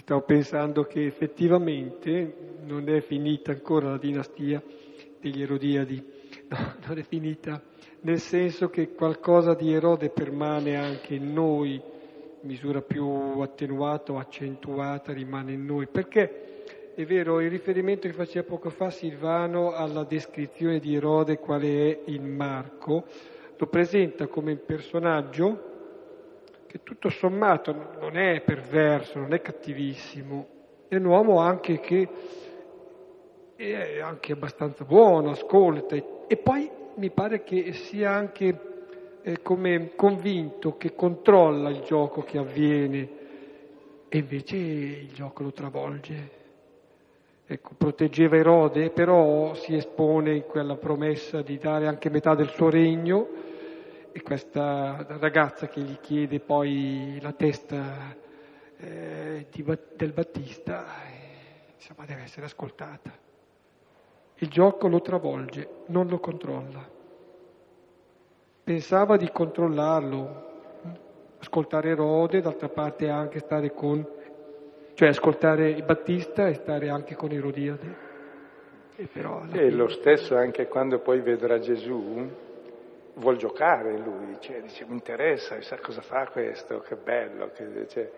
Stavo pensando che effettivamente non è finita ancora la dinastia degli Erodiadi, no, non è finita, nel senso che qualcosa di Erode permane anche in noi, misura più attenuata o accentuata rimane in noi, perché è vero, il riferimento che faceva poco fa Silvano alla descrizione di Erode quale è in Marco, lo presenta come un personaggio che tutto sommato non è perverso, non è cattivissimo, è un uomo anche che è anche abbastanza buono, ascolta e poi mi pare che sia anche eh, come convinto che controlla il gioco che avviene e invece il gioco lo travolge. Ecco, proteggeva Erode, però si espone in quella promessa di dare anche metà del suo regno e questa ragazza che gli chiede poi la testa eh, di, del Battista, eh, insomma, deve essere ascoltata. Il gioco lo travolge, non lo controlla. Pensava di controllarlo, ascoltare Erode, d'altra parte anche stare con, cioè ascoltare Battista e stare anche con Erodiade. E, però, e lo stesso anche quando poi vedrà Gesù, vuol giocare lui, cioè, dice mi interessa, sa cosa fa questo, che bello, che, cioè,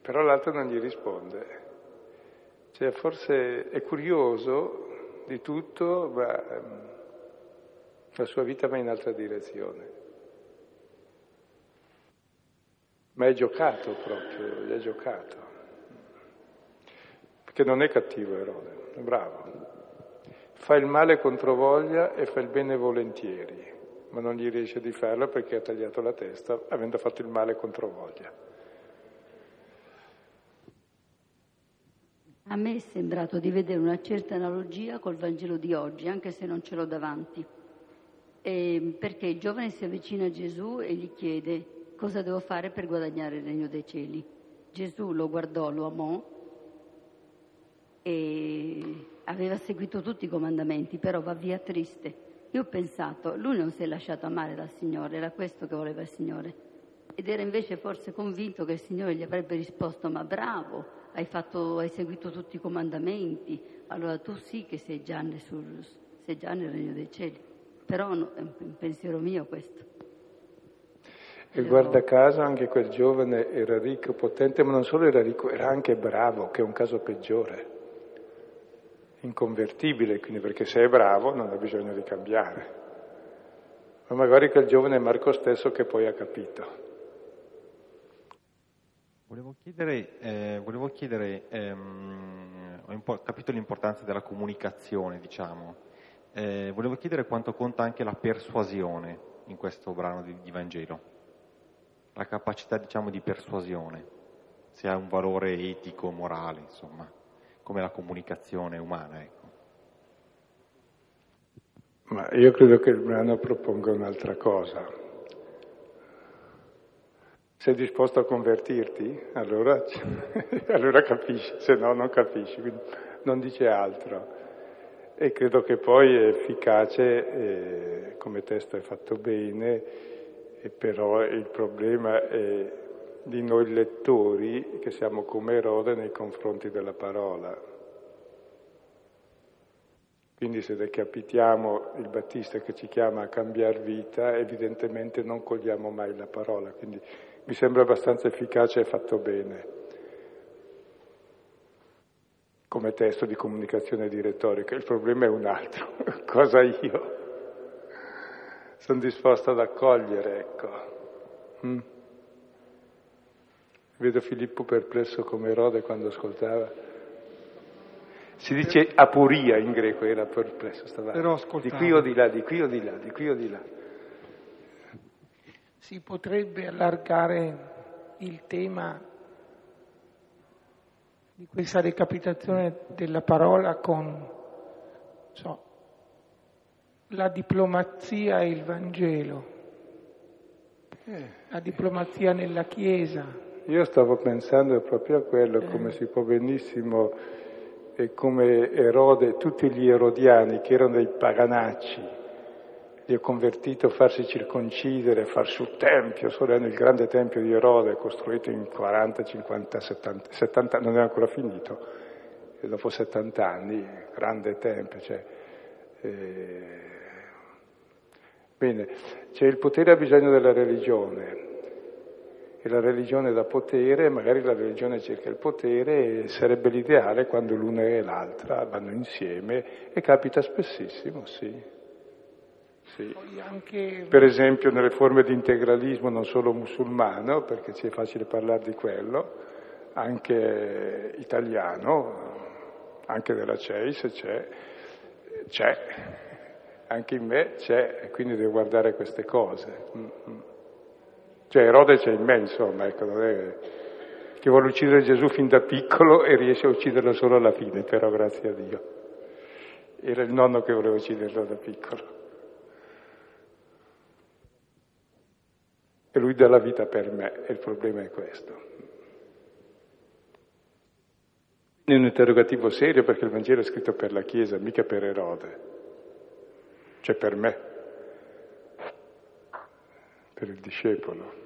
però l'altro non gli risponde. Cioè, forse è curioso di tutto, ma ehm, la sua vita va in altra direzione. Ma è giocato proprio, gli è giocato. Perché non è cattivo Erode, è bravo fa il male contro voglia e fa il bene volentieri, ma non gli riesce di farlo perché ha tagliato la testa avendo fatto il male contro voglia. A me è sembrato di vedere una certa analogia col Vangelo di oggi, anche se non ce l'ho davanti. E perché il giovane si avvicina a Gesù e gli chiede cosa devo fare per guadagnare il regno dei cieli. Gesù lo guardò, lo amò e aveva seguito tutti i comandamenti, però va via triste. Io ho pensato, lui non si è lasciato amare dal Signore, era questo che voleva il Signore. Ed era invece forse convinto che il Signore gli avrebbe risposto, ma bravo, hai, fatto, hai seguito tutti i comandamenti, allora tu sì che sei già, nel, sei già nel regno dei cieli. Però no, è un pensiero mio questo. E guarda caso anche quel giovane era ricco, potente, ma non solo era ricco, era anche bravo, che è un caso peggiore inconvertibile, quindi perché se è bravo non ha bisogno di cambiare. Ma magari quel giovane Marco stesso che poi ha capito. Volevo chiedere, eh, volevo chiedere ehm, ho capito l'importanza della comunicazione, diciamo. Eh, volevo chiedere quanto conta anche la persuasione in questo brano di, di Vangelo, la capacità, diciamo, di persuasione, se ha un valore etico, morale, insomma come la comunicazione umana. Ecco. Ma io credo che il brano proponga un'altra cosa. Sei disposto a convertirti? Allora, allora capisci, se no non capisci, non dice altro. E credo che poi è efficace, come testo è fatto bene, e però il problema è di noi lettori che siamo come Erode nei confronti della parola. Quindi se decapitiamo il Battista che ci chiama a cambiare vita, evidentemente non cogliamo mai la parola, quindi mi sembra abbastanza efficace e fatto bene come testo di comunicazione di retorica. Il problema è un altro, cosa io sono disposto ad accogliere, ecco. Mm? Vedo Filippo perplesso come Erode quando ascoltava. Si dice aporia in greco, era perplesso, stava Però di qui o di là, di qui o di là, di qui o di là. Si potrebbe allargare il tema di questa recapitazione della parola con so, la diplomazia e il Vangelo, eh. la diplomazia nella Chiesa, io stavo pensando proprio a quello, come si può benissimo, e come Erode, tutti gli erodiani che erano dei paganacci, li ha convertito a farsi circoncidere, a far sul tempio, solo nel grande tempio di Erode, costruito in 40, 50, 70, 70 non è ancora finito, e dopo 70 anni, grande tempio, cioè, eh... Bene, c'è il potere ha bisogno della religione, E la religione dà potere, magari la religione cerca il potere, e sarebbe l'ideale quando l'una e l'altra vanno insieme, e capita spessissimo, sì. Sì. Anche... Per esempio nelle forme di integralismo non solo musulmano, perché ci è facile parlare di quello, anche italiano, anche della CEI se c'è, c'è, anche in me c'è, quindi devo guardare queste cose. Mm-hmm. Cioè Erode c'è in me, insomma, ecco, è che vuole uccidere Gesù fin da piccolo e riesce a ucciderlo solo alla fine, però grazie a Dio. Era il nonno che voleva ucciderlo da piccolo. E lui dà la vita per me, e il problema è questo. È un interrogativo serio perché il Vangelo è scritto per la Chiesa, mica per Erode, cioè per me, per il discepolo.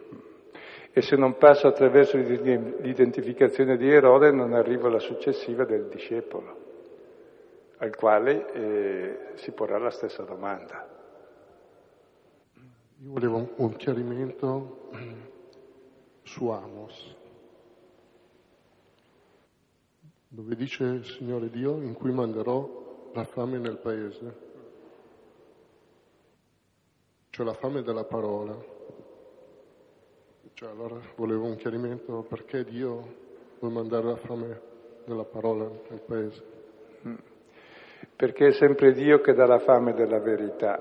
E se non passo attraverso l'identificazione di Erode non arrivo alla successiva del discepolo, al quale eh, si porrà la stessa domanda. Io volevo un chiarimento su Amos, dove dice Signore Dio in cui manderò la fame nel paese, cioè la fame della parola. Cioè, allora volevo un chiarimento perché Dio vuole mandare la fame della parola nel paese. Perché è sempre Dio che dà la fame della verità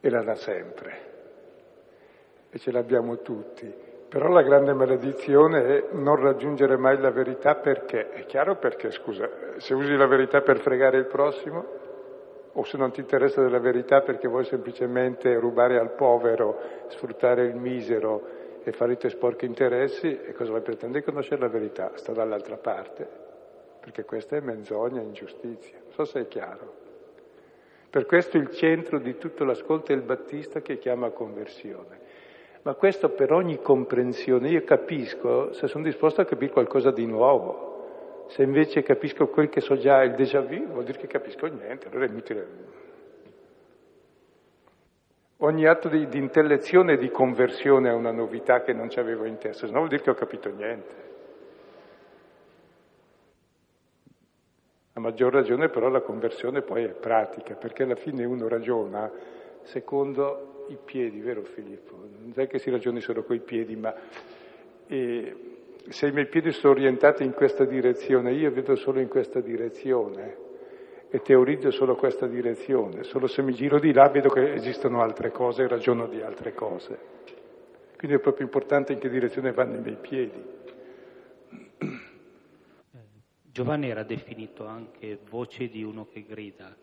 e la dà sempre. E ce l'abbiamo tutti. Però la grande maledizione è non raggiungere mai la verità perché? È chiaro perché, scusa, se usi la verità per fregare il prossimo, o se non ti interessa della verità perché vuoi semplicemente rubare al povero, sfruttare il misero e fare i tuoi sporchi interessi, e cosa vai pretendere di conoscere la verità? Sta dall'altra parte, perché questa è menzogna, ingiustizia. Non so se è chiaro. Per questo il centro di tutto l'ascolto è il Battista che chiama conversione. Ma questo per ogni comprensione, io capisco se sono disposto a capire qualcosa di nuovo. Se invece capisco quel che so già, il déjà vu, vuol dire che capisco niente, allora è inutile. Ogni atto di, di intellezione e di conversione è una novità che non ci avevo in testa, se no vuol dire che ho capito niente. A maggior ragione però la conversione poi è pratica, perché alla fine uno ragiona secondo i piedi, vero Filippo? Non è che si ragioni solo coi piedi, ma eh, se i miei piedi sono orientati in questa direzione, io vedo solo in questa direzione e teorizzo solo questa direzione. Solo se mi giro di là vedo che esistono altre cose e ragiono di altre cose. Quindi è proprio importante in che direzione vanno i miei piedi. Giovanni era definito anche voce di uno che grida.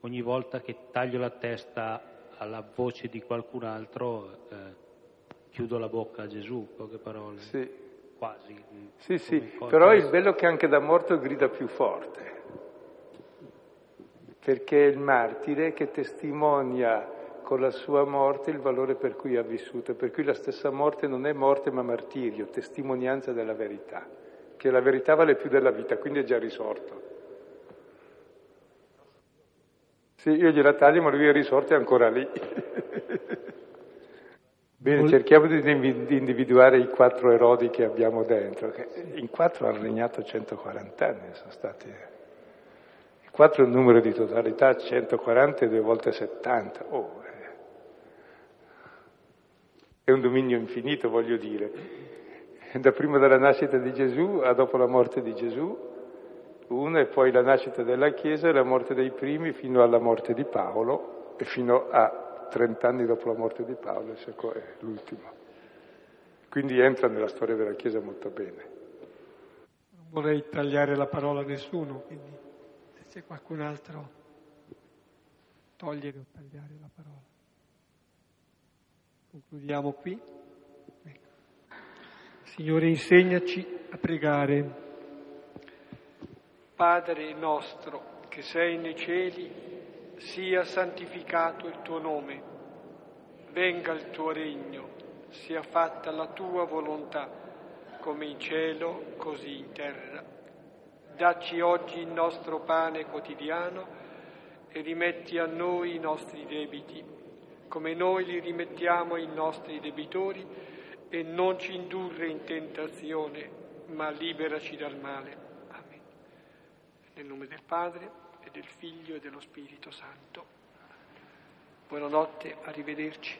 Ogni volta che taglio la testa alla voce di qualcun altro, eh, chiudo la bocca a Gesù, poche parole. Sì. Quasi. Sì, sì, però il bello è che anche da morto grida più forte, perché è il martire che testimonia con la sua morte il valore per cui ha vissuto, per cui la stessa morte non è morte ma martirio, testimonianza della verità che la verità vale più della vita, quindi è già risorto. Sì, io gliela taglio, ma lui è risorto e è ancora lì. Bene, cerchiamo di individuare i quattro erodi che abbiamo dentro, che in quattro hanno regnato 140 anni, sono stati... Il quattro è un numero di totalità, 140 e due volte 70. Oh, eh. è un dominio infinito, voglio dire da prima della nascita di Gesù a dopo la morte di Gesù, uno e poi la nascita della Chiesa e la morte dei primi fino alla morte di Paolo e fino a 30 anni dopo la morte di Paolo, è l'ultimo. Quindi entra nella storia della Chiesa molto bene. Non vorrei tagliare la parola a nessuno, quindi se c'è qualcun altro, togliere o tagliare la parola. Concludiamo qui. Signore, insegnaci a pregare. Padre nostro che sei nei cieli, sia santificato il tuo nome, venga il tuo regno, sia fatta la tua volontà, come in cielo, così in terra. Dacci oggi il nostro pane quotidiano e rimetti a noi i nostri debiti come noi li rimettiamo ai nostri debitori e non ci indurre in tentazione, ma liberaci dal male. Amen. Nel nome del Padre del Figlio e dello Spirito Santo. Buonanotte, arrivederci.